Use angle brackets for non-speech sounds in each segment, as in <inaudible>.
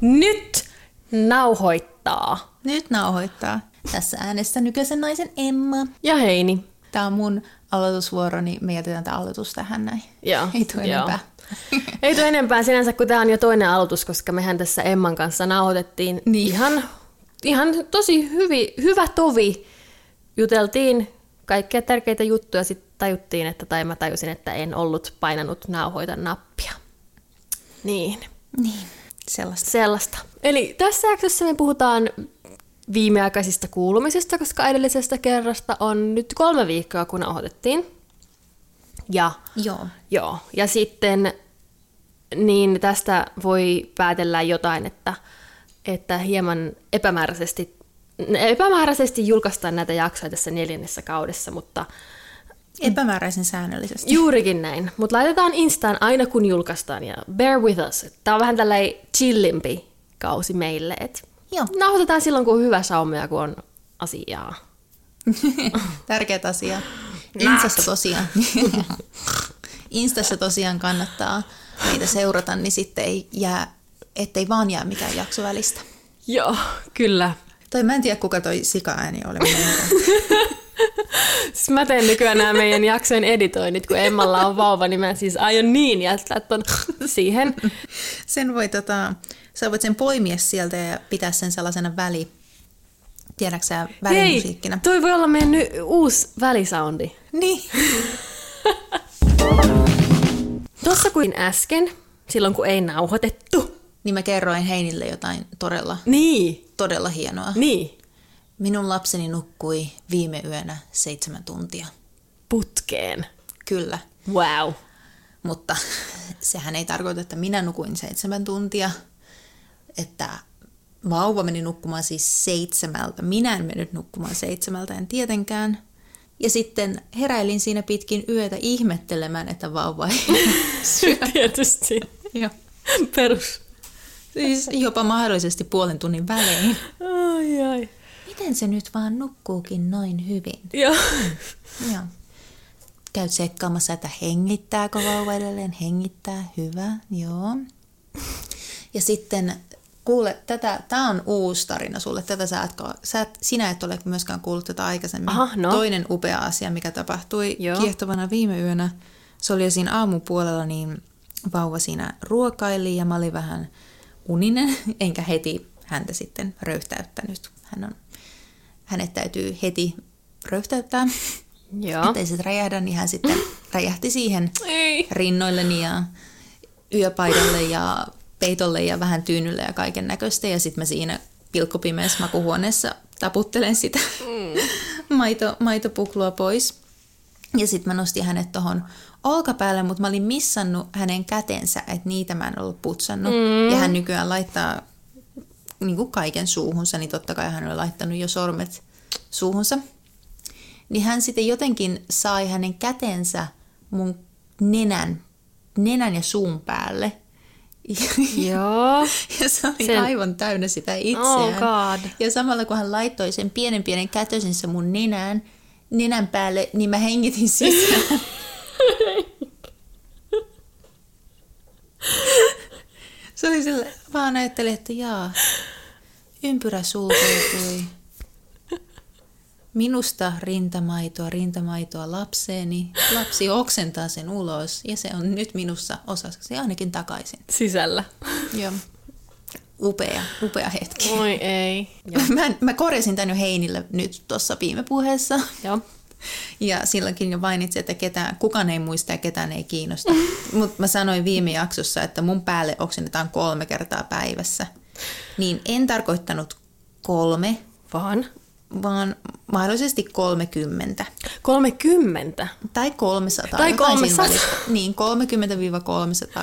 Nyt nauhoittaa. Nyt nauhoittaa. Tässä äänessä nykyisen naisen Emma. Ja Heini. Tämä on mun aloitusvuoro, niin me jätetään tämä aloitus tähän näin. Joo, Ei tule joo. enempää. <laughs> Ei tule enempää sinänsä, kun tämä on jo toinen aloitus, koska mehän tässä Emman kanssa nauhoitettiin Niin. ihan, ihan tosi hyvi, hyvä tovi. Juteltiin kaikkia tärkeitä juttuja, sitten tajuttiin, että, tai mä tajusin, että en ollut painanut nauhoita nappia. Niin, Niin, sellaista. sellaista. Eli tässä jaksossa me puhutaan viimeaikaisista kuulumisista, koska edellisestä kerrasta on nyt kolme viikkoa, kun nauhoitettiin. Ja Joo. Joo, ja sitten niin tästä voi päätellä jotain, että, että hieman epämääräisesti, epämääräisesti julkaistaan näitä jaksoja tässä neljännessä kaudessa, mutta Epämääräisen säännöllisesti. juurikin näin. Mutta laitetaan Instaan aina kun julkaistaan ja bear with us. Tämä on vähän tällainen chillimpi kausi meille, että Joo. nauhoitetaan silloin kun on hyvä sauma ja kun on asiaa. <laughs> Tärkeät asia. Instassa tosiaan. <laughs> Instassa tosiaan kannattaa meitä seurata, niin sitten ei jää, ettei vaan jää mikään jakso välistä. Joo, kyllä. Toi mä en tiedä, kuka toi sika-ääni oli. <laughs> Siis mä teen nykyään nämä meidän jaksojen editoinnit, kun Emmalla on vauva, niin mä siis aion niin jättää ton <laughs> siihen. Sen voi tota, sä voit sen poimia sieltä ja pitää sen sellaisena väli, tiedätkö sä, välimusiikkina. Hei, toi voi olla meidän ny- uusi välisoundi. Niin. <laughs> Tuossa kuin äsken, silloin kun ei nauhoitettu. Niin mä kerroin Heinille jotain todella, Niin, todella hienoa. niin. Minun lapseni nukkui viime yönä seitsemän tuntia. Putkeen. Kyllä, Wow. mutta <laughs> sehän ei tarkoita, että minä nukuin seitsemän tuntia. Että vauva meni nukkumaan siis seitsemältä. Minä en mennyt nukkumaan seitsemältä, en tietenkään. Ja sitten heräilin siinä pitkin yötä ihmettelemään, että vauva ei. <laughs> Tietysti. Joo. Perus. Siis jopa mahdollisesti puolen tunnin välein. Ai ai. Miten se nyt vaan nukkuukin noin hyvin? Joo. <laughs> Joo. Käy tsekkaamassa, että hengittääkö vauva edelleen. Hengittää, hyvä, joo. Ja sitten, kuule, tätä, tämä on uusi tarina sulle. Tätä sä et, sä et, sinä et ole myöskään kuullut tätä aikaisemmin. Aha, no. Toinen upea asia, mikä tapahtui Joo. kiehtovana viime yönä. Se oli jo siinä aamupuolella, niin vauva siinä ruokaili ja mä olin vähän uninen, <laughs> enkä heti häntä sitten röyhtäyttänyt. Hän on, hänet täytyy heti röyhtäyttää. <laughs> Joo. Ettei se räjähdä, niin hän sitten <laughs> räjähti siihen Ei. rinnoilleni ja yöpaidalle ja peitolle ja vähän tyynylle ja kaiken näköistä. Ja sitten mä siinä pilkkopimeässä makuhuoneessa taputtelen sitä mm. maito, maitopuklua pois. Ja sitten mä nostin hänet tuohon olkapäälle, mutta mä olin missannut hänen kätensä, että niitä mä en ollut putsannut. Mm. Ja hän nykyään laittaa niin kuin kaiken suuhunsa, niin totta kai hän oli laittanut jo sormet suuhunsa. Niin hän sitten jotenkin sai hänen kätensä mun nenän, nenän ja suun päälle. <laughs> Joo. Ja se oli Sen- aivan täynnä sitä itseään. Oh God. Ja samalla kun hän laittoi sen pienen pienen kätösensä mun nenään, nenän päälle, niin mä hengitin sisään. <laughs> oli sillä, vaan ajattelin, että jaa, ympyrä sulkeutui. Minusta rintamaitoa, rintamaitoa lapseeni. Lapsi oksentaa sen ulos ja se on nyt minussa osaksi ainakin takaisin. Sisällä. Joo. Upea, upea hetki. Oi ei. Mä, mä korjasin tän jo Heinille nyt tuossa viime puheessa. Joo. <laughs> Ja silloinkin jo mainitsin, että ketään, kukaan ei muista ja ketään ei kiinnosta. <laughs> Mutta mä sanoin viime jaksossa, että mun päälle oksennetaan kolme kertaa päivässä. Niin en tarkoittanut kolme, Vaan. vaan mahdollisesti 30. 30. Tai 300. Tai jotain siinä 300. välissä. Niin,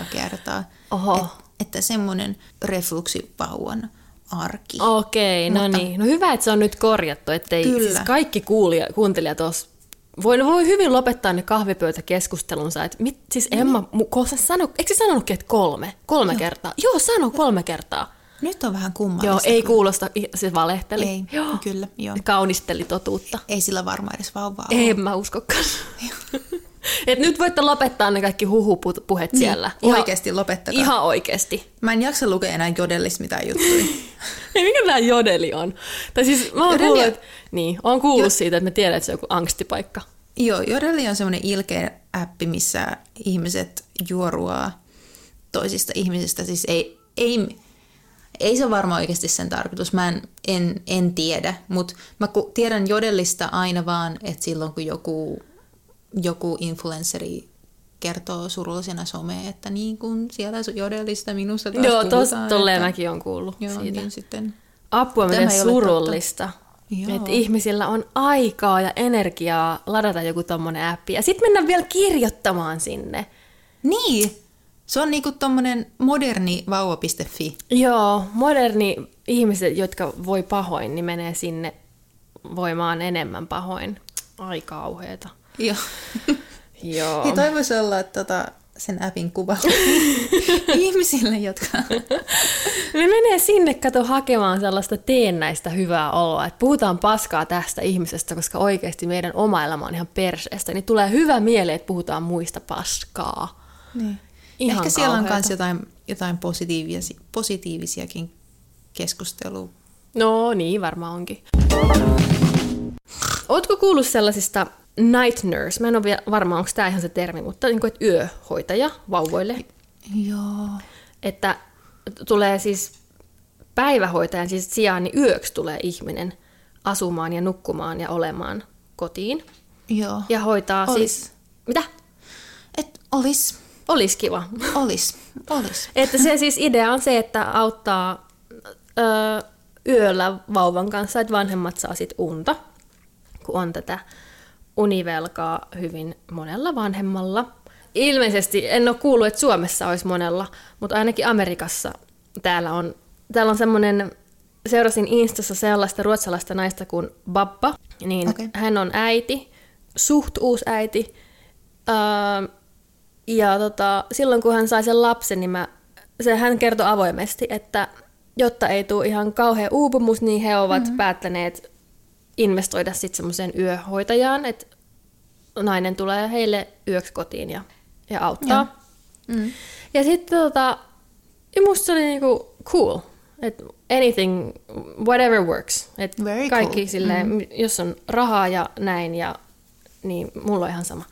30-300 kertaa. Oho. Et, että semmoinen refluksivauvan arki. Okei, no Mutta- niin. No hyvä, että se on nyt korjattu, ettei Kyllä. siis kaikki kuulija, kuuntelijat os, voi, voi hyvin lopettaa ne kahvipöytäkeskustelunsa, että mit, siis Emma, mu- ko, sä sano, eikö sä sanonutkin, että kolme? Kolme Joo. kertaa? Joo, sano kolme kertaa. Nyt on vähän kummallista. Joo, ei kuulosta, se valehteli. Ei, Joo. kyllä, joo. Kaunisteli totuutta. Ei sillä varmaan edes vauvaa ole. En mä uskokaan. <laughs> Et nyt voitte lopettaa ne kaikki huhupuhet Niin, siellä. oikeesti lopettakaa. Ihan oikeesti. Mä en jaksa lukea enää jodellis mitään juttuja. <laughs> Ei, mikä tämä jodeli on? Tai siis mä oon Jodeli kuullut, että, niin, oon kuullut Jo- siitä, että me tiedät, että se on joku angstipaikka. Joo, Jodelli on semmoinen ilkeä appi, missä ihmiset juoruaa toisista ihmisistä. Siis ei, ei, ei se ole varmaan oikeasti sen tarkoitus. Mä en, en, en tiedä, mutta mä tiedän Jodellista aina vaan, että silloin kun joku, joku influenceri kertoo surullisena someen, että niin kuin siellä Jodellista minusta taas Joo, tos, tolleen että, mäkin oon kuullut Joo, siitä. niin sitten... Apua, miten surullista. Että ihmisillä on aikaa ja energiaa ladata joku tommonen appi. Ja sitten mennään vielä kirjoittamaan sinne. Niin, se on niinku tommonen moderni vauva.fi. Joo, moderni ihmiset, jotka voi pahoin, niin menee sinne voimaan enemmän pahoin. Ai kauheeta. Joo. Joo. Toivoisi olla tota, sen appin kuva <laughs> ihmisille, jotka... Ne menee sinne, kato, hakemaan sellaista teennäistä hyvää oloa, että puhutaan paskaa tästä ihmisestä, koska oikeasti meidän oma elämä on ihan perseestä, niin tulee hyvä mieli, että puhutaan muista paskaa. Niin. Ihan Ehkä siellä on kauheata. myös jotain, jotain positiivisia, positiivisiakin keskustelua. No niin, varmaan onkin. Ootko kuullut sellaisista night nurse? Mä en ole vielä varma, onko tämä ihan se termi, mutta niin kuin, että yöhoitaja vauvoille. Joo. Että tulee siis päivähoitajan siis sijaan, niin yöksi tulee ihminen asumaan ja nukkumaan ja olemaan kotiin. Joo. Ja hoitaa Olis. siis... Mitä? Et olis, Olisi kiva. olis, olis. <laughs> Että se siis idea on se, että auttaa ö, yöllä vauvan kanssa, että vanhemmat saa sit unta, kun on tätä univelkaa hyvin monella vanhemmalla. Ilmeisesti, en ole kuullut, että Suomessa olisi monella, mutta ainakin Amerikassa täällä on, täällä on semmoinen, seurasin Instassa sellaista ruotsalaista naista kuin Babba, niin Okei. hän on äiti, suht uusi äiti, öö, ja tota, silloin kun hän sai sen lapsen, niin mä, se, hän kertoi avoimesti, että jotta ei tule ihan kauhean uupumus, niin he ovat mm-hmm. päättäneet investoida sitten semmoiseen yöhoitajaan, että nainen tulee heille yöksi kotiin ja, ja auttaa. Mm. Ja sitten tota, ja musta se oli niinku cool, että anything, whatever works. Et Very kaikki cool. silleen, mm. jos on rahaa ja näin, ja, niin mulla on ihan sama.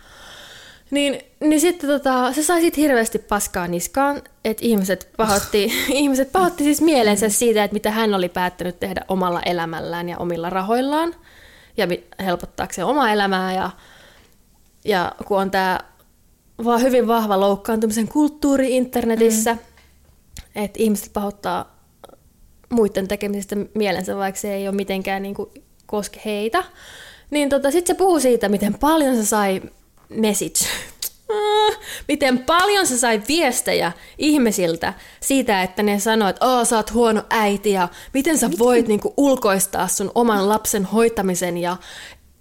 Niin, niin sitten tota, se sai sit hirveästi paskaa niskaan, että ihmiset pahoitti, <laughs> ihmiset pahoitti siis mielensä siitä, että mitä hän oli päättänyt tehdä omalla elämällään ja omilla rahoillaan, ja helpottaakseen omaa elämää, ja, ja kun on tämä vaan hyvin vahva loukkaantumisen kulttuuri internetissä, mm. että ihmiset pahoittaa muiden tekemisestä mielensä, vaikka se ei ole mitenkään niin kuin koske heitä. Niin tota, sitten se puhuu siitä, miten paljon se sai message. Ah, Miten paljon se sai viestejä ihmisiltä siitä, että ne sanoo, että Oo, sä oot huono äiti ja miten sä voit niinku ulkoistaa sun oman lapsen hoitamisen ja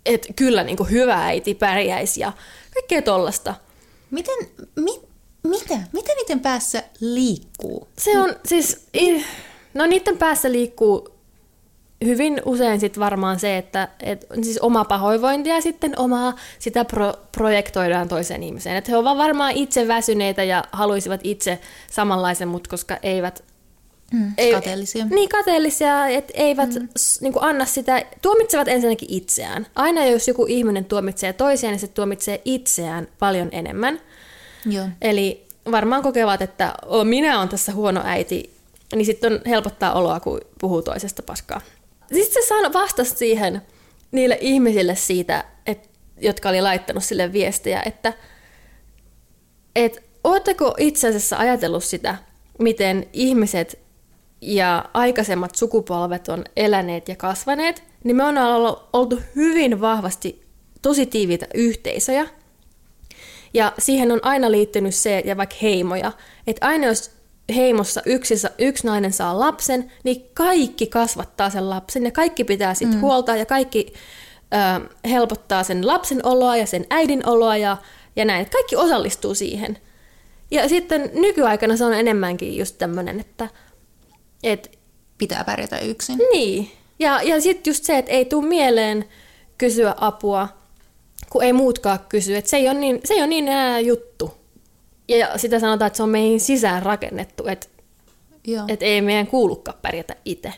että kyllä niinku hyvä äiti pärjäisi ja kaikkea tollasta. Miten, mi, mitä? Miten niiden päässä liikkuu? Se on siis, no niiden päässä liikkuu hyvin usein sit varmaan se, että et, siis oma pahoinvointi ja sitten omaa sitä pro, projektoidaan toiseen ihmiseen. Että he ovat varmaan itse väsyneitä ja haluaisivat itse samanlaisen, mutta koska eivät Mm, ei- kateellisia. Niin, kateellisia, että eivät mm. niin anna sitä, tuomitsevat ensinnäkin itseään. Aina jos joku ihminen tuomitsee toisiaan, niin se tuomitsee itseään paljon enemmän. Joo. Eli varmaan kokevat, että minä olen tässä huono äiti, niin sitten on helpottaa oloa, kun puhuu toisesta paskaa. Sitten se sano vastasi siihen niille ihmisille siitä, et, jotka oli laittanut sille viestiä, että et, ootteko itse asiassa ajatellut sitä, miten ihmiset ja aikaisemmat sukupolvet on eläneet ja kasvaneet, niin me on oltu hyvin vahvasti tosi tiiviitä yhteisöjä, ja siihen on aina liittynyt se, ja vaikka heimoja, että aina jos heimossa yksi, yksi nainen saa lapsen, niin kaikki kasvattaa sen lapsen ja kaikki pitää siitä mm. huolta ja kaikki ö, helpottaa sen lapsen oloa ja sen äidin oloa ja, ja näin. Kaikki osallistuu siihen. Ja sitten nykyaikana se on enemmänkin just tämmöinen, että et pitää pärjätä yksin. Niin. Ja, ja sitten just se, että ei tule mieleen kysyä apua, kun ei muutkaan kysy. Että se ei ole niin, se ei ole niin enää juttu. Ja sitä sanotaan, että se on meihin sisään rakennettu, että, Joo. että ei meidän kuulukaan pärjätä itse.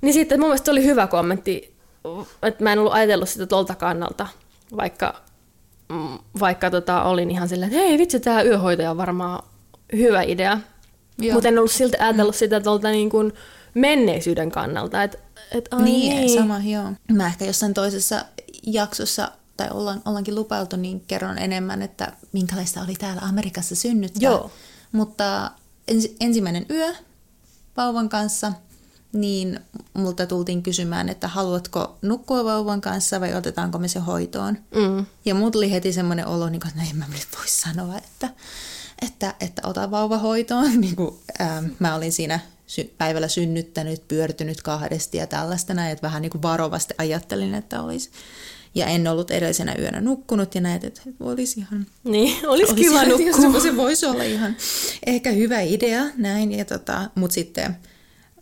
Niin sitten mun mielestä se oli hyvä kommentti, että mä en ollut ajatellut sitä tolta kannalta, vaikka, mm, vaikka tota, olin ihan silleen, että hei vitsi, tämä yöhoitaja on varmaan hyvä idea. Mutta en ollut silti ajatellut sitä tuolta niin kuin menneisyyden kannalta. Että et, ai Niin, niin, sama, joo. Mä ehkä jossain toisessa jaksossa, tai ollaan, ollaankin lupailtu, niin kerron enemmän, että minkälaista oli täällä Amerikassa synnyttää. Joo. Mutta ens, ensimmäinen yö vauvan kanssa, niin multa tultiin kysymään, että haluatko nukkua vauvan kanssa vai otetaanko me se hoitoon. Mm. Ja mulla tuli heti semmoinen olo, niin kuin, että no en mä nyt voi sanoa, että, että, että ota vauva hoitoon. <laughs> Niin kuin, ähm, mä olin siinä sy- päivällä synnyttänyt, pyörtynyt kahdesti ja tällaista näin, että vähän niin kuin varovasti ajattelin, että olisi. Ja en ollut edellisenä yönä nukkunut ja näet, että olisi ihan Niin, <laughs> olisi olisi kiva ihan- <laughs> nukkua. Se voisi olla ihan ehkä hyvä idea, näin. Ja tota, Mutta sitten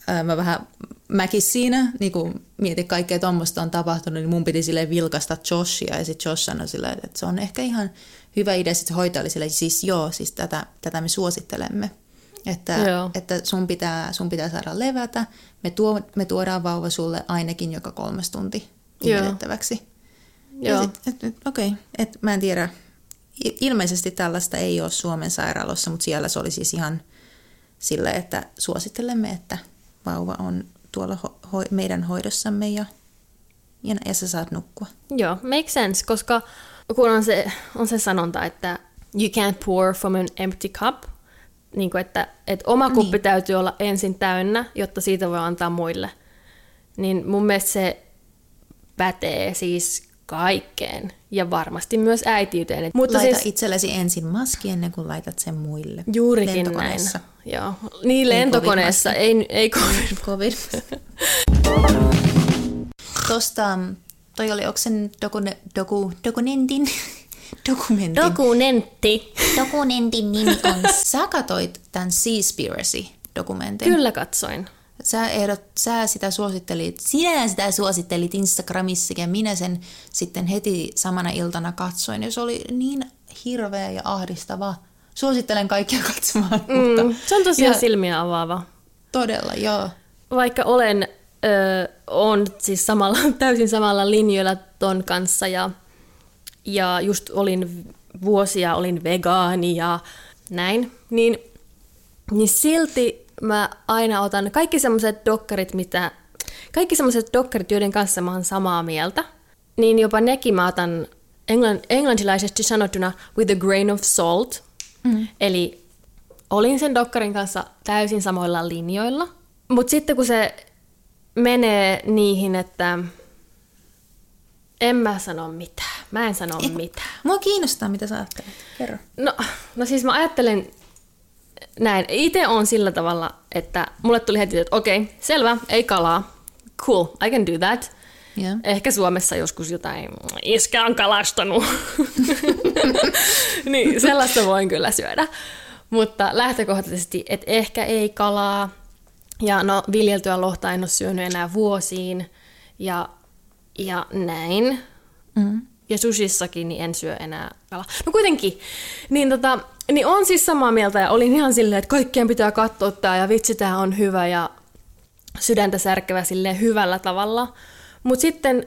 ää, mä vähän mäkin siinä, niin kun mietin kaikkea tuommoista on tapahtunut, niin mun piti sille vilkasta Joshia ja sitten Josh sanoi silleen, että se on ehkä ihan hyvä idea. Sitten hoitaja oli siis joo, siis tätä, tätä me suosittelemme. Että, Joo. että sun, pitää, sun pitää saada levätä. Me, tuo, me tuodaan vauva sulle ainakin joka kolmas tunti Joo. Joo. okei, et mä en tiedä. Ilmeisesti tällaista ei ole Suomen sairaalossa, mutta siellä se oli siis ihan sille, että suosittelemme, että vauva on tuolla ho- ho- meidän hoidossamme ja, ja, ja sä saat nukkua. Joo, make sense, koska kun on se, on se sanonta, että you can't pour from an empty cup, niin kuin että, että oma kuppi niin. täytyy olla ensin täynnä, jotta siitä voi antaa muille. Niin mun mielestä se pätee siis kaikkeen ja varmasti myös äitiyteen. Mutta Laita siis itsellesi ensin maski ennen kuin laitat sen muille. juurikin Lentokoneessa. näin. Joo. Niin lentokoneessa, ei, ei covid. <laughs> Covid. Tosta, toi oli, onko sen dokune, doku, dokumentin, <laughs> dokumentin, Dokumentti. dokumentin nimi on, sä katoit tämän Seaspiracy-dokumentin. Kyllä katsoin. Sä, ehdot, sä sitä suosittelit, sinä sitä suosittelit Instagramissa ja minä sen sitten heti samana iltana katsoin. Ja se oli niin hirveä ja ahdistava. Suosittelen kaikkia katsomaan, Mm, mutta se on tosiaan Ja- silmiä avaava. todella, joo. Vaikka olen ö, on siis samalla, <laughs> täysin samalla linjoilla ton kanssa ja, ja just olin vuosia olin vegaani ja näin, niin, niin silti mä aina otan kaikki semmoiset dokkarit, mitä, kaikki semmoiset dokkarit, joiden kanssa mä oon samaa mieltä, niin jopa nekin mä otan englann, englantilaisesti sanottuna with a grain of salt. Mm. Eli olin sen dokkarin kanssa täysin samoilla linjoilla, mutta sitten kun se menee niihin, että en mä sano mitään, mä en sano mitään. Mua kiinnostaa, mitä sä ajattelet. Kerro. No, no siis mä ajattelen näin. Itse on sillä tavalla, että mulle tuli heti, että okei, okay, selvä, ei kalaa. Cool, I can do that. Joo. Ehkä Suomessa joskus jotain, iskä on kalastanut. <laughs> niin, sellaista voin kyllä syödä. Mutta lähtökohtaisesti, että ehkä ei kalaa. Ja no, viljeltyä lohta en ole syönyt enää vuosiin. Ja, ja näin. Mm. Ja sushissakin niin en syö enää kalaa. No kuitenkin, niin, tota, niin on siis samaa mieltä ja olin ihan silleen, että kaikkien pitää katsoa tää ja vitsi tää on hyvä ja sydäntä särkevä silleen hyvällä tavalla. Mutta sitten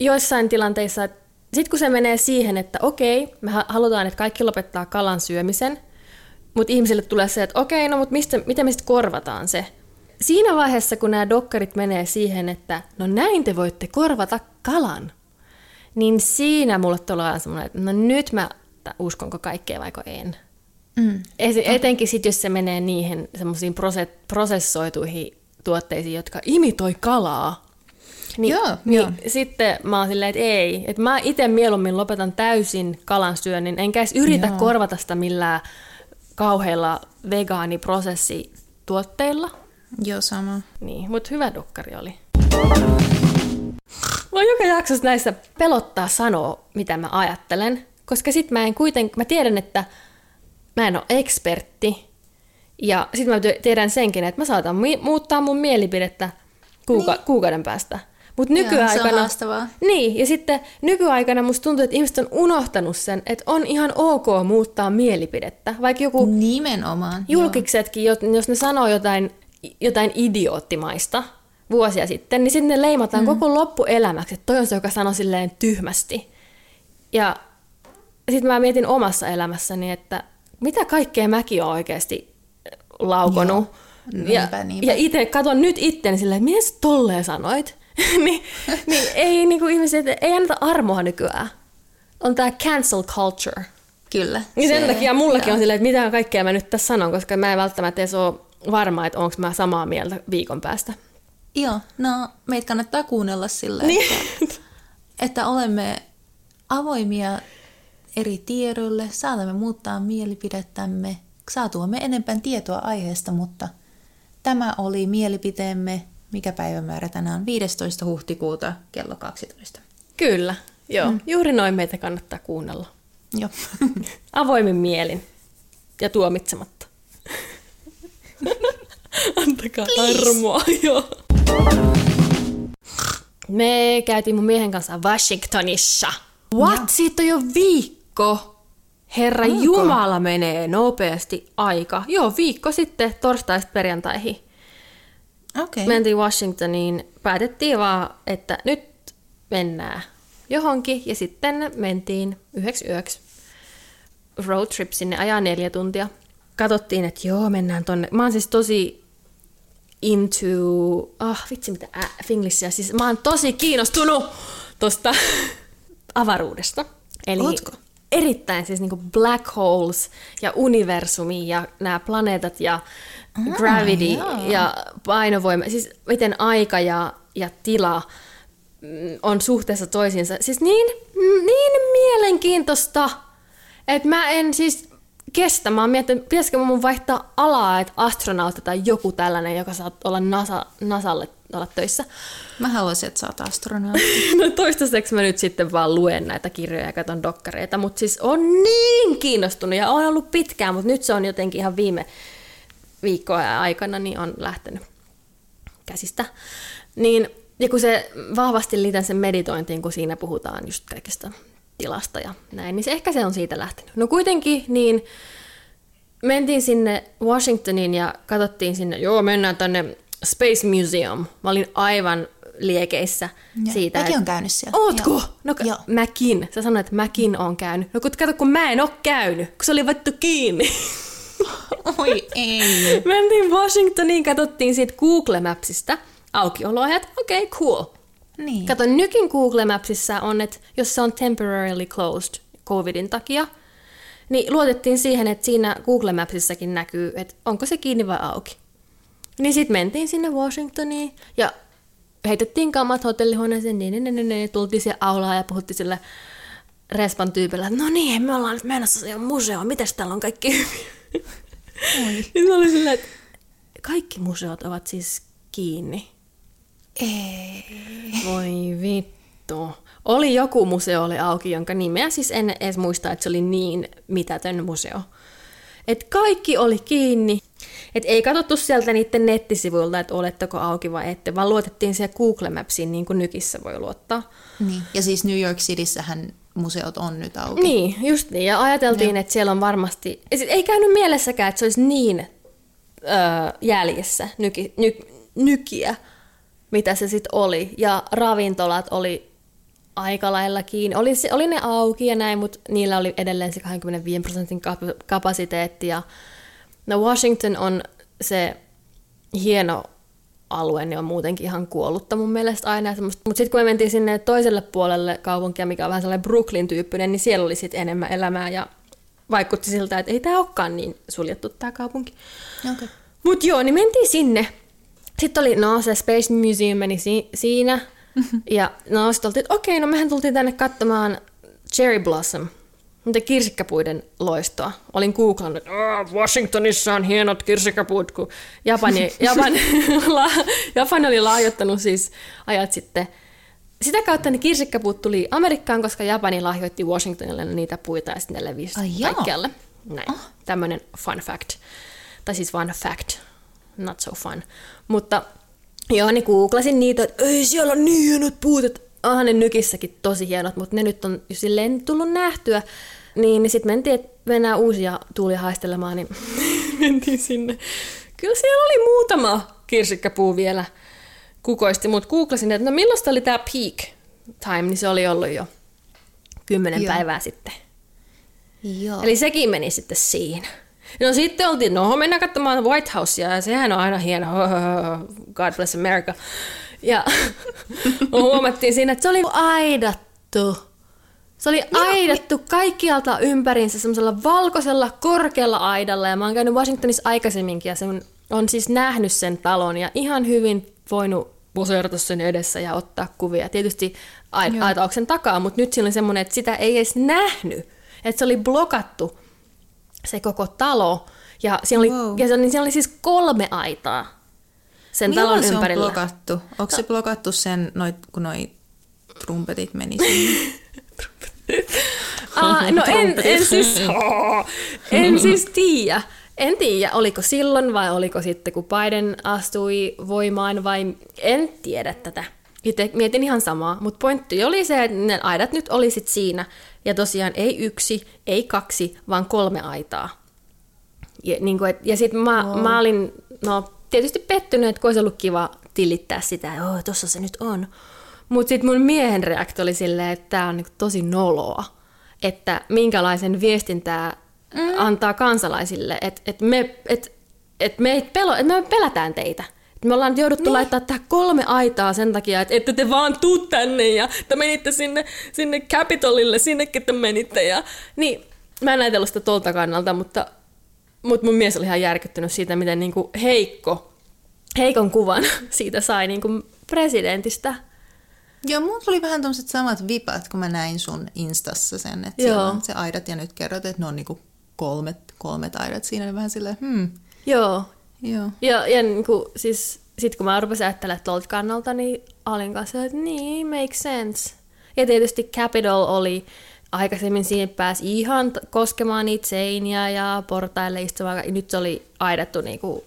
joissain tilanteissa, sitten kun se menee siihen, että okei, me ha- halutaan, että kaikki lopettaa kalan syömisen, mutta ihmisille tulee se, että okei, no mutta mistä, miten me sitten korvataan se? Siinä vaiheessa, kun nämä dokkarit menee siihen, että no näin te voitte korvata kalan, niin siinä mulle tulee semmoinen, että no nyt mä uskonko kaikkea vaiko en. Mm. Etenkin sitten, jos se menee niihin semmoisiin prose- prosessoituihin tuotteisiin, jotka imitoi kalaa. Niin, Joo, niin joo. sitten mä oon silleen, että ei. Että mä itse mieluummin lopetan täysin kalan syönnin, enkä edes yritä Joo. korvata sitä millään kauheilla vegaaniprosessituotteilla. Joo, sama. Niin, mutta hyvä dokkari oli. Mua joka jaksossa näissä pelottaa sanoa, mitä mä ajattelen, koska sit mä en kuiten, mä tiedän, että mä en ole ekspertti, Ja sitten mä tiedän senkin, että mä saatan mi- muuttaa mun mielipidettä kuuka- niin. kuukauden päästä. Mutta nykyaikana... se on. Niin, ja sitten nykyaikana musta tuntuu, että ihmiset on unohtanut sen, että on ihan ok muuttaa mielipidettä. Vaikka joku Nimenomaan. julkiksetkin, jo- jos ne sanoo jotain, jotain idioottimaista vuosia sitten, niin sitten ne leimataan mm. koko loppuelämäksi, että toi on se, joka sanoo silleen tyhmästi. Ja sitten mä mietin omassa elämässäni, että mitä kaikkea mäkin oon oikeasti laukonut. Joo. ja Niinpä, niinpä. ja itse katon nyt itteni silleen, että miten sä tolleen sanoit? <laughs> niin, niin ei niinku ihmiset, ei anneta armoa nykyään. On tää cancel culture. Kyllä. Niin sen se- takia mullakin joo. on silleen, että mitä kaikkea mä nyt tässä sanon, koska mä en välttämättä edes ole varma, että onko mä samaa mieltä viikon päästä. Joo, no meitä kannattaa kuunnella sillä, Niin. että, että olemme avoimia eri tiedoille, saatamme muuttaa mielipidettämme, saatuamme enempää tietoa aiheesta, mutta tämä oli mielipiteemme, mikä päivämäärä tänään on 15. huhtikuuta kello 12. Kyllä, joo. Mm. Juuri noin meitä kannattaa kuunnella. Joo. <laughs> Avoimin mielin ja tuomitsematta. <laughs> Antakaa armoa, <laughs> joo. Me käytiin mun miehen kanssa Washingtonissa. What? Siitä on jo viikko. Herra Onko? Jumala menee nopeasti aika. Joo, viikko sitten torstaista perjantaihin. Okei. Mentiin Washingtoniin, päätettiin vaan, että nyt mennään johonkin ja sitten mentiin yhdeksi yöksi road trip sinne ajaa neljä tuntia. Katsottiin, että joo, mennään tonne. Mä oon siis tosi into, ah vitsi mitä ä, finglishia, siis mä oon tosi kiinnostunut tosta <laughs> avaruudesta. Eli Ootko? Erittäin siis niinku black holes ja universumi ja nämä planeetat ja gravity joo. ja painovoima, siis miten aika ja, ja tila mm, on suhteessa toisiinsa. Siis niin, niin mielenkiintoista, että mä en siis kestä. Mä oon miettinyt, pitäisikö mun vaihtaa alaa, että astronautti tai joku tällainen, joka saa olla NASA, NASAlle olla töissä. Mä haluaisin, että sä oot astronautti. <laughs> No toistaiseksi mä nyt sitten vaan luen näitä kirjoja ja katson dokkareita, mutta siis on niin kiinnostunut ja on ollut pitkään, mutta nyt se on jotenkin ihan viime viikkoa aikana niin on lähtenyt käsistä. Niin, ja kun se vahvasti liitän sen meditointiin, kun siinä puhutaan just kaikesta tilasta ja näin, niin se ehkä se on siitä lähtenyt. No kuitenkin, niin mentiin sinne Washingtoniin ja katsottiin sinne, joo mennään tänne Space Museum. Mä olin aivan liekeissä Joo, siitä. mäkin että- oon käynyt siellä. Ootko? Joo. No Joo. mäkin. Sä sanoit, että mäkin on käynyt. No kun kato, kun mä en oo käynyt, kun se oli vattu kiinni. <laughs> Oi ei. Mentiin Washingtoniin, katsottiin siitä Google Mapsista aukioloajat. Okei, okay, cool. Niin. Kato, nykin Google Mapsissa on, että jos se on temporarily closed covidin takia, niin luotettiin siihen, että siinä Google Mapsissakin näkyy, että onko se kiinni vai auki. Niin sitten mentiin sinne Washingtoniin ja heitettiin kamat hotellihuoneeseen, niin, niin, niin, niin, niin tultiin siihen aulaan ja puhuttiin sille respan tyypillä, että no niin, me ollaan nyt menossa siihen museoon, mitäs täällä on kaikki hyvin? <laughs> Niin mä olin silleen, että kaikki museot ovat siis kiinni. Ei. Voi vittu. Oli joku museo oli auki, jonka nimeä siis en edes muista, että se oli niin mitätön museo. Et kaikki oli kiinni. Et ei katsottu sieltä niiden nettisivuilta, että oletteko auki vai ette, vaan luotettiin siihen Google Mapsiin, niin kuin nykissä voi luottaa. Niin. Ja siis New York Cityssähän museot on nyt auki. Niin, just niin. Ja ajateltiin, että siellä on varmasti... Ja sit ei käynyt mielessäkään, että se olisi niin öö, jäljessä nyki, ny, nykiä, mitä se sitten oli. Ja ravintolat oli aika lailla kiinni. Oli, se, oli ne auki ja näin, mutta niillä oli edelleen se 25 prosentin kap- kapasiteetti. Ja no Washington on se hieno alue, niin on muutenkin ihan kuollutta mun mielestä aina. Mutta sitten kun me mentiin sinne toiselle puolelle kaupunkia, mikä on vähän sellainen Brooklyn-tyyppinen, niin siellä oli sitten enemmän elämää ja vaikutti siltä, että ei tämä olekaan niin suljettu tämä kaupunki. Okay. Mutta joo, niin mentiin sinne. Sitten oli, no se Space Museum meni si- siinä. <laughs> ja no sitten oltiin, että okei, no mehän tultiin tänne katsomaan Cherry Blossom, mutta kirsikkapuiden loistoa. Olin googlannut, että "Aa, Washingtonissa on hienot kirsikkapuut, kun Japani, <laughs> Japan, <laughs> la, Japani oli lahjoittanut siis ajat sitten. Sitä kautta ne kirsikkapuut tuli Amerikkaan, koska Japani lahjoitti Washingtonille niitä puita ja sitten ne levisi joo. kaikkialle. Näin, tämmöinen fun fact. Tai siis vaan fact, not so fun. Mutta joo, niin googlasin niitä, että ei siellä on niin hienot puut, että onhan ne nykissäkin tosi hienot, mutta ne nyt on jo silleen tullut nähtyä. Niin, niin sitten mentiin, että mennään uusia tuulia haistelemaan, niin <laughs> mentiin sinne. Kyllä siellä oli muutama kirsikkäpuu vielä kukoisti, mutta googlasin, että no millaista oli tämä peak time, niin se oli ollut jo kymmenen Joo. päivää sitten. Joo. Eli sekin meni sitten siinä. No sitten oltiin, no mennään katsomaan White Housea, ja sehän on aina hieno, <laughs> God bless America. Ja <laughs> huomattiin siinä, että se oli aidattu. Se oli aidattu kaikkialta ympäriinsä semmoisella valkoisella korkealla aidalla, ja mä oon käynyt Washingtonissa aikaisemminkin, ja se on, on siis nähnyt sen talon, ja ihan hyvin voinut poseerata sen edessä ja ottaa kuvia. Tietysti aitauksen takaa, mutta nyt siinä oli semmoinen, että sitä ei edes nähnyt. Että se oli blokattu, se koko talo. Ja siellä oli, Wow. ja se oli, siellä oli siis kolme aitaa sen Milloin talon se ympärillä. on blokattu? Onko se blokattu sen, noit, kun noi trumpetit meni sinne? <laughs> Ah, no en, en siis, <laughs> <laughs> en siis tiedä. En tiedä, oliko silloin vai oliko sitten, kun Biden astui voimaan vai en tiedä tätä. Itse mietin ihan samaa, mutta pointti oli se, että ne aidat nyt olisit siinä. Ja tosiaan ei yksi, ei kaksi, vaan kolme aitaa. Ja, niin kuin, et, ja sitten mä, wow. mä olin no, tietysti pettynyt, että olisi ollut kiva tilittää sitä, että oh, tossa se nyt on. Mutta sitten mun miehen reaktio oli silleen, että tämä on niinku tosi noloa, että minkälaisen viestin tämä mm. antaa kansalaisille, että et me, et, et me, pelo, et me pelätään teitä. Me ollaan jouduttu niin. laittaa tähän kolme aitaa sen takia, että ette te vaan tuu tänne ja te menitte sinne, sinne Capitolille, sinnekin te menitte. Ja, niin, mä en ajatellut sitä tolta kannalta, mutta, mutta mun mies oli ihan järkyttynyt siitä, miten niinku heikko, heikon kuvan <laughs> siitä sai niinku presidentistä. Joo, mulla tuli vähän tommoset samat vipat, kun mä näin sun Instassa sen, että Joo. siellä on se aidat ja nyt kerrot, että ne on niinku kolmet, kolmet aidat siinä, niin vähän silleen, hmm, Joo, joo. Ja, ja niin kuin, siis, sit kun mä rupesin ajattelemaan tuolta kannalta, niin olin kanssa, että niin, make sense. Ja tietysti Capitol oli aikaisemmin siihen pääsi ihan koskemaan niitä seiniä ja portaille istumaan. Nyt se oli aidattu niin kuin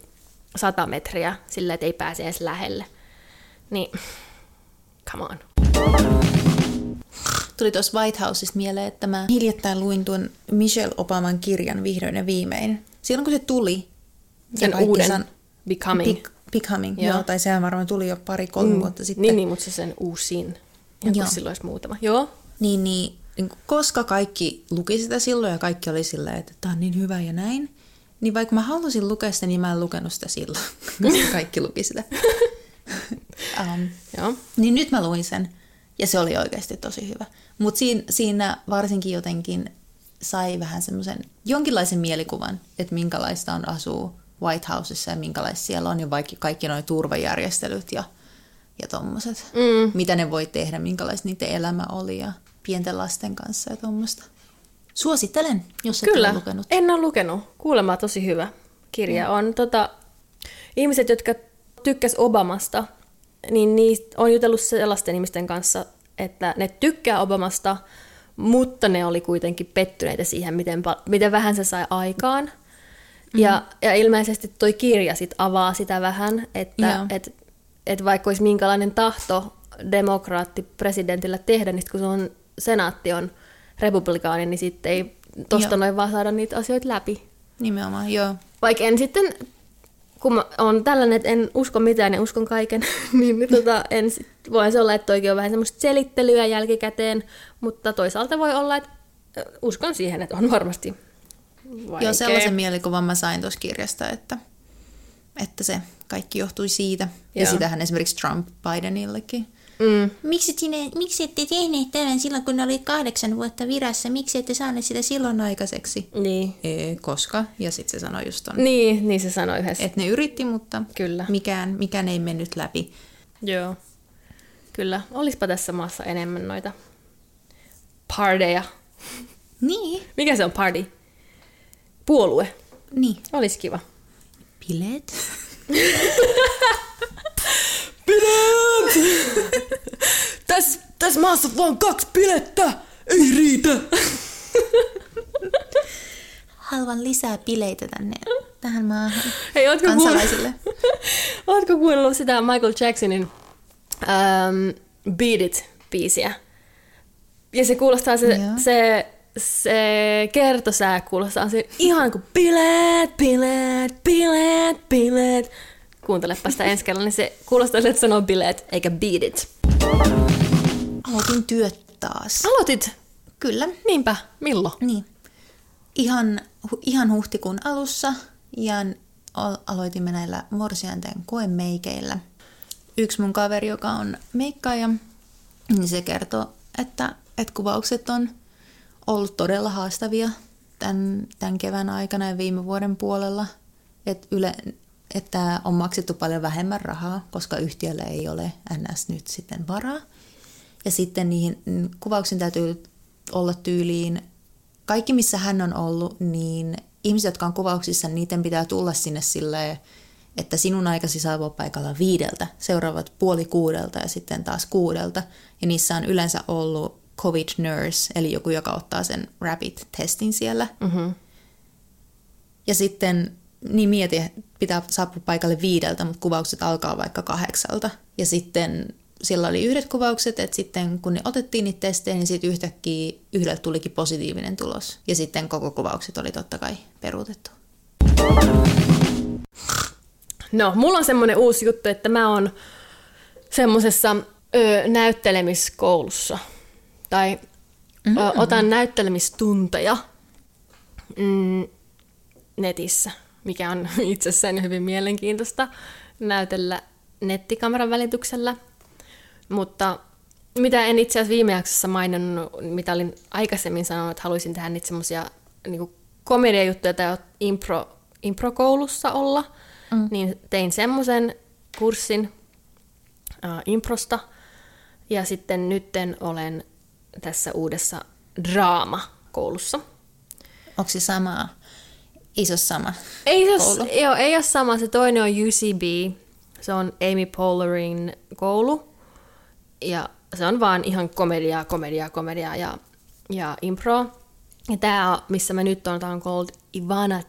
100 metriä sillä, että ei pääse edes lähelle. Niin, come on. Tuli tuossa White Houseista mieleen, että mä hiljattain luin tuon Michelle Obaman kirjan vihdoin ja viimein. Silloin kun se tuli. Ja Sen kaikki uuden san- Becoming. Big, Becoming, Joo. joo. tai sehän varmaan tuli jo pari-kolme mm. vuotta sitten. Niin, niin, mutta se sen uusin. Ja silloin olisi muutama. Joo. Niin, niin, niin koska kaikki luki sitä silloin ja kaikki oli silleen, että tämä on niin hyvä ja näin, niin vaikka mä halusin lukea sitä, niin mä en lukenut sitä silloin, <laughs> koska kaikki luki sitä. <laughs> um, Joo. niin nyt mä luin sen ja se oli oikeasti tosi hyvä. Mutta siinä, siinä varsinkin jotenkin sai vähän semmoisen jonkinlaisen mielikuvan, että minkälaista on asuu White Houseissa ja minkälaista siellä on ja vaikka kaikki nuo turvajärjestelyt ja, ja tommoset. Mm. Mitä ne voi tehdä, minkälaista niiden elämä oli ja pienten lasten kanssa ja tommosta. Suosittelen, jos et Kyllä, ole lukenut. en ole lukenut. Kuulemma tosi hyvä kirja. On tota, ihmiset, jotka tykkäs Obamasta, niin niistä on jutellut sellaisten ihmisten kanssa, että ne tykkää Obamasta, mutta ne oli kuitenkin pettyneitä siihen, miten, miten vähän se sai aikaan. Mm-hmm. Ja, ja ilmeisesti toi kirja sit avaa sitä vähän, että Joo. et, et vaikka olisi minkälainen tahto demokraatti presidentillä tehdä, niin kun se on, senaatti on republikaani, niin sitten ei tosta Joo. noin vaan saada niitä asioita läpi. Nimenomaan, joo. Vaikka en sitten, kun mä on tällainen, että en usko mitään ja uskon kaiken, <laughs> niin tota, en sit, voi se olla, että toikin on vähän semmoista selittelyä jälkikäteen, mutta toisaalta voi olla, että uskon siihen, että on varmasti vaikea. Joo, sellaisen mielikuvan mä sain tuossa kirjasta, että, että se kaikki johtui siitä. Ja Joo. sitähän esimerkiksi Trump Bidenillekin. Mm, Miksi, sinne, miksi ette tehneet tämän silloin, kun olit kahdeksan vuotta virassa? Miksi ette saaneet sitä silloin aikaiseksi? niin. Ee, koska? Ja sitten se sanoi just ton, Niin, niin se sanoi yhdessä. että ne yritti, mutta Kyllä. mikään, mikään ei mennyt läpi. Joo. Kyllä. Olispa tässä maassa enemmän noita pardeja. Niin. Mikä se on party? Puolue. Niin. Olisi kiva. Bileet. <laughs> Tässä täs maassa vaan kaksi bilettä! Ei riitä! Haluan lisää bileitä tänne, tähän maahan Hei, ootko kansalaisille. <laughs> Ootko kuunnellut sitä Michael Jacksonin um, Beat It-biisiä? Ja se kuulostaa, se, Joo. se, se kertosää kuulostaa se ihan kuin bileet, bileet, bileet, bileet. Kuuntelepa sitä ensi kerralla, niin se kuulostaa, että sanoo bileet, eikä beat it. Aloitin työt taas. Aloitit? Kyllä, Niinpä. Milloin? niin. Ihan, hu- ihan huhtikuun alussa ja al- aloitimme näillä morsianten koemeikeillä. Yksi mun kaveri, joka on meikkaaja, niin se kertoo, että, että kuvaukset on ollut todella haastavia tämän, tämän kevään aikana ja viime vuoden puolella. Että, yle, että on maksettu paljon vähemmän rahaa, koska yhtiöllä ei ole ns. nyt sitten varaa. Ja sitten niihin kuvauksiin täytyy olla tyyliin, kaikki missä hän on ollut, niin ihmiset, jotka on kuvauksissa, niiden pitää tulla sinne silleen, että sinun aikasi saavua paikalla viideltä, seuraavat puoli kuudelta ja sitten taas kuudelta. Ja niissä on yleensä ollut covid nurse, eli joku, joka ottaa sen rapid-testin siellä. Mm-hmm. Ja sitten, niin mieti, pitää saapua paikalle viideltä, mutta kuvaukset alkaa vaikka kahdeksalta. Ja sitten sillä oli yhdet kuvaukset, että sitten kun ne otettiin niitä testejä, niin sitten yhtäkkiä yhdeltä tulikin positiivinen tulos. Ja sitten koko kuvaukset oli totta kai peruutettu. No, mulla on semmoinen uusi juttu, että mä oon semmosessa ö, näyttelemiskoulussa. Tai mm-hmm. ö, otan näyttelemistunteja mm, netissä, mikä on <laughs> itsessään hyvin mielenkiintoista näytellä nettikameran välityksellä. Mutta mitä en itse asiassa viime jaksossa maininnut, mitä olin aikaisemmin sanonut, että haluaisin tehdä niitä semmoisia niin komediajuttuja tai impro, improkoulussa olla, mm. niin tein semmoisen kurssin äh, improsta. Ja sitten nytten olen tässä uudessa draamakoulussa. Onko se sama, iso sama Ei, se, koulu? ole- joo, ei ole sama. Se toinen on UCB. Se on Amy Poehlerin koulu. Ja se on vaan ihan komediaa, komediaa, komediaa ja, ja impro. Ja tämä, missä mä nyt on, tää on called Ivana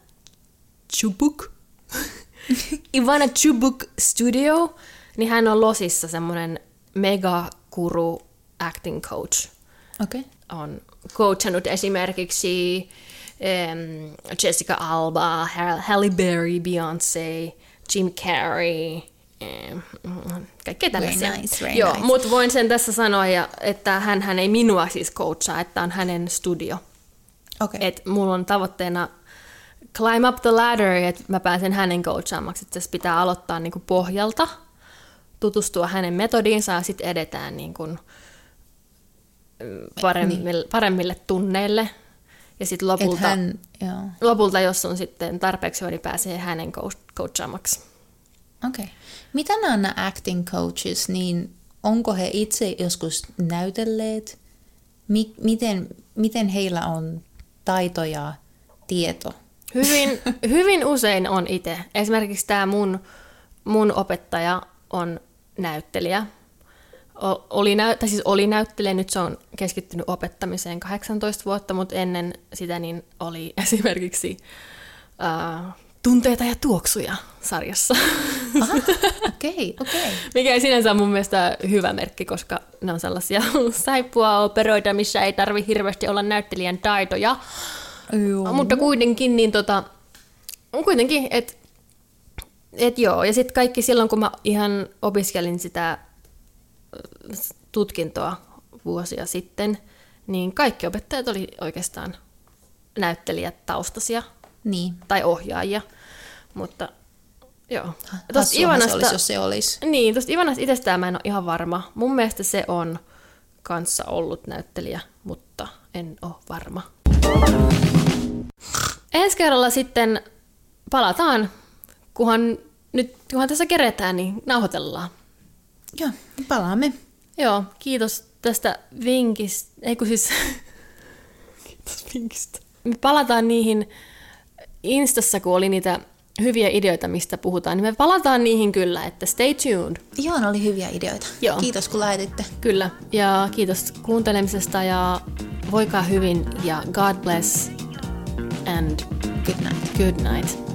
Chubuk. <laughs> Ivana Chubuk Studio. Niin hän on Losissa semmonen megakuru acting coach. Okay. on coachannut esimerkiksi em, Jessica Alba, Hal- Halle Berry, Beyoncé, Jim Carrey, mm, kaikkea tällaisia. nice, very Joo, nice. mutta voin sen tässä sanoa, että hän, hän ei minua siis coachaa, että on hänen studio. Okei. Et mulla on tavoitteena climb up the ladder, että mä pääsen hänen coachaamaksi. Että se pitää aloittaa niinku pohjalta, tutustua hänen metodiinsa ja sitten edetään niinku paremmille, niin. paremmille tunneille. Ja sitten Et lopulta, hän, joo. lopulta, jos on sitten tarpeeksi hyvä, niin pääsee hänen coach- coachaamaksi. Okei. Okay. Mitä nämä on nämä acting coaches, niin onko he itse joskus näytelleet? Mi- miten, miten heillä on taito ja tieto? Hyvin, <laughs> hyvin usein on itse. Esimerkiksi tämä mun, mun opettaja on näyttelijä. Oli, näy- tai siis oli näyttelijä, nyt se on keskittynyt opettamiseen 18 vuotta, mutta ennen sitä niin oli <laughs> esimerkiksi uh, Tunteita ja tuoksuja sarjassa. Aha, <laughs> okei, okay, okei. Okay. Mikä ei sinänsä ole mun mielestä hyvä merkki, koska ne on sellaisia <laughs> saippua operoita, missä ei tarvi hirveästi olla näyttelijän taitoja. Joo. Mutta kuitenkin, niin tota, kuitenkin, että et joo. Ja sitten kaikki silloin, kun mä ihan opiskelin sitä tutkintoa vuosia sitten, niin kaikki opettajat oli oikeastaan näyttelijät taustasia Niin. tai ohjaajia. Mutta joo. Hassuahan se olisi, jos se olisi. Niin, tuosta Ivanasta itsestään mä en ole ihan varma. Mun mielestä se on kanssa ollut näyttelijä, mutta en ole varma. Ensi kerralla sitten palataan, kunhan nyt kunhan tässä keretään, niin nauhoitellaan. Joo, palaamme. Joo, kiitos tästä vinkistä. Ei kun siis... kiitos vinkistä. Me palataan niihin Instassa, kun oli niitä hyviä ideoita, mistä puhutaan, niin me palataan niihin kyllä, että stay tuned. Joo, ne oli hyviä ideoita. Joo. Kiitos kun laititte. Kyllä, ja kiitos kuuntelemisesta ja voikaa hyvin ja God bless and Good night. good night.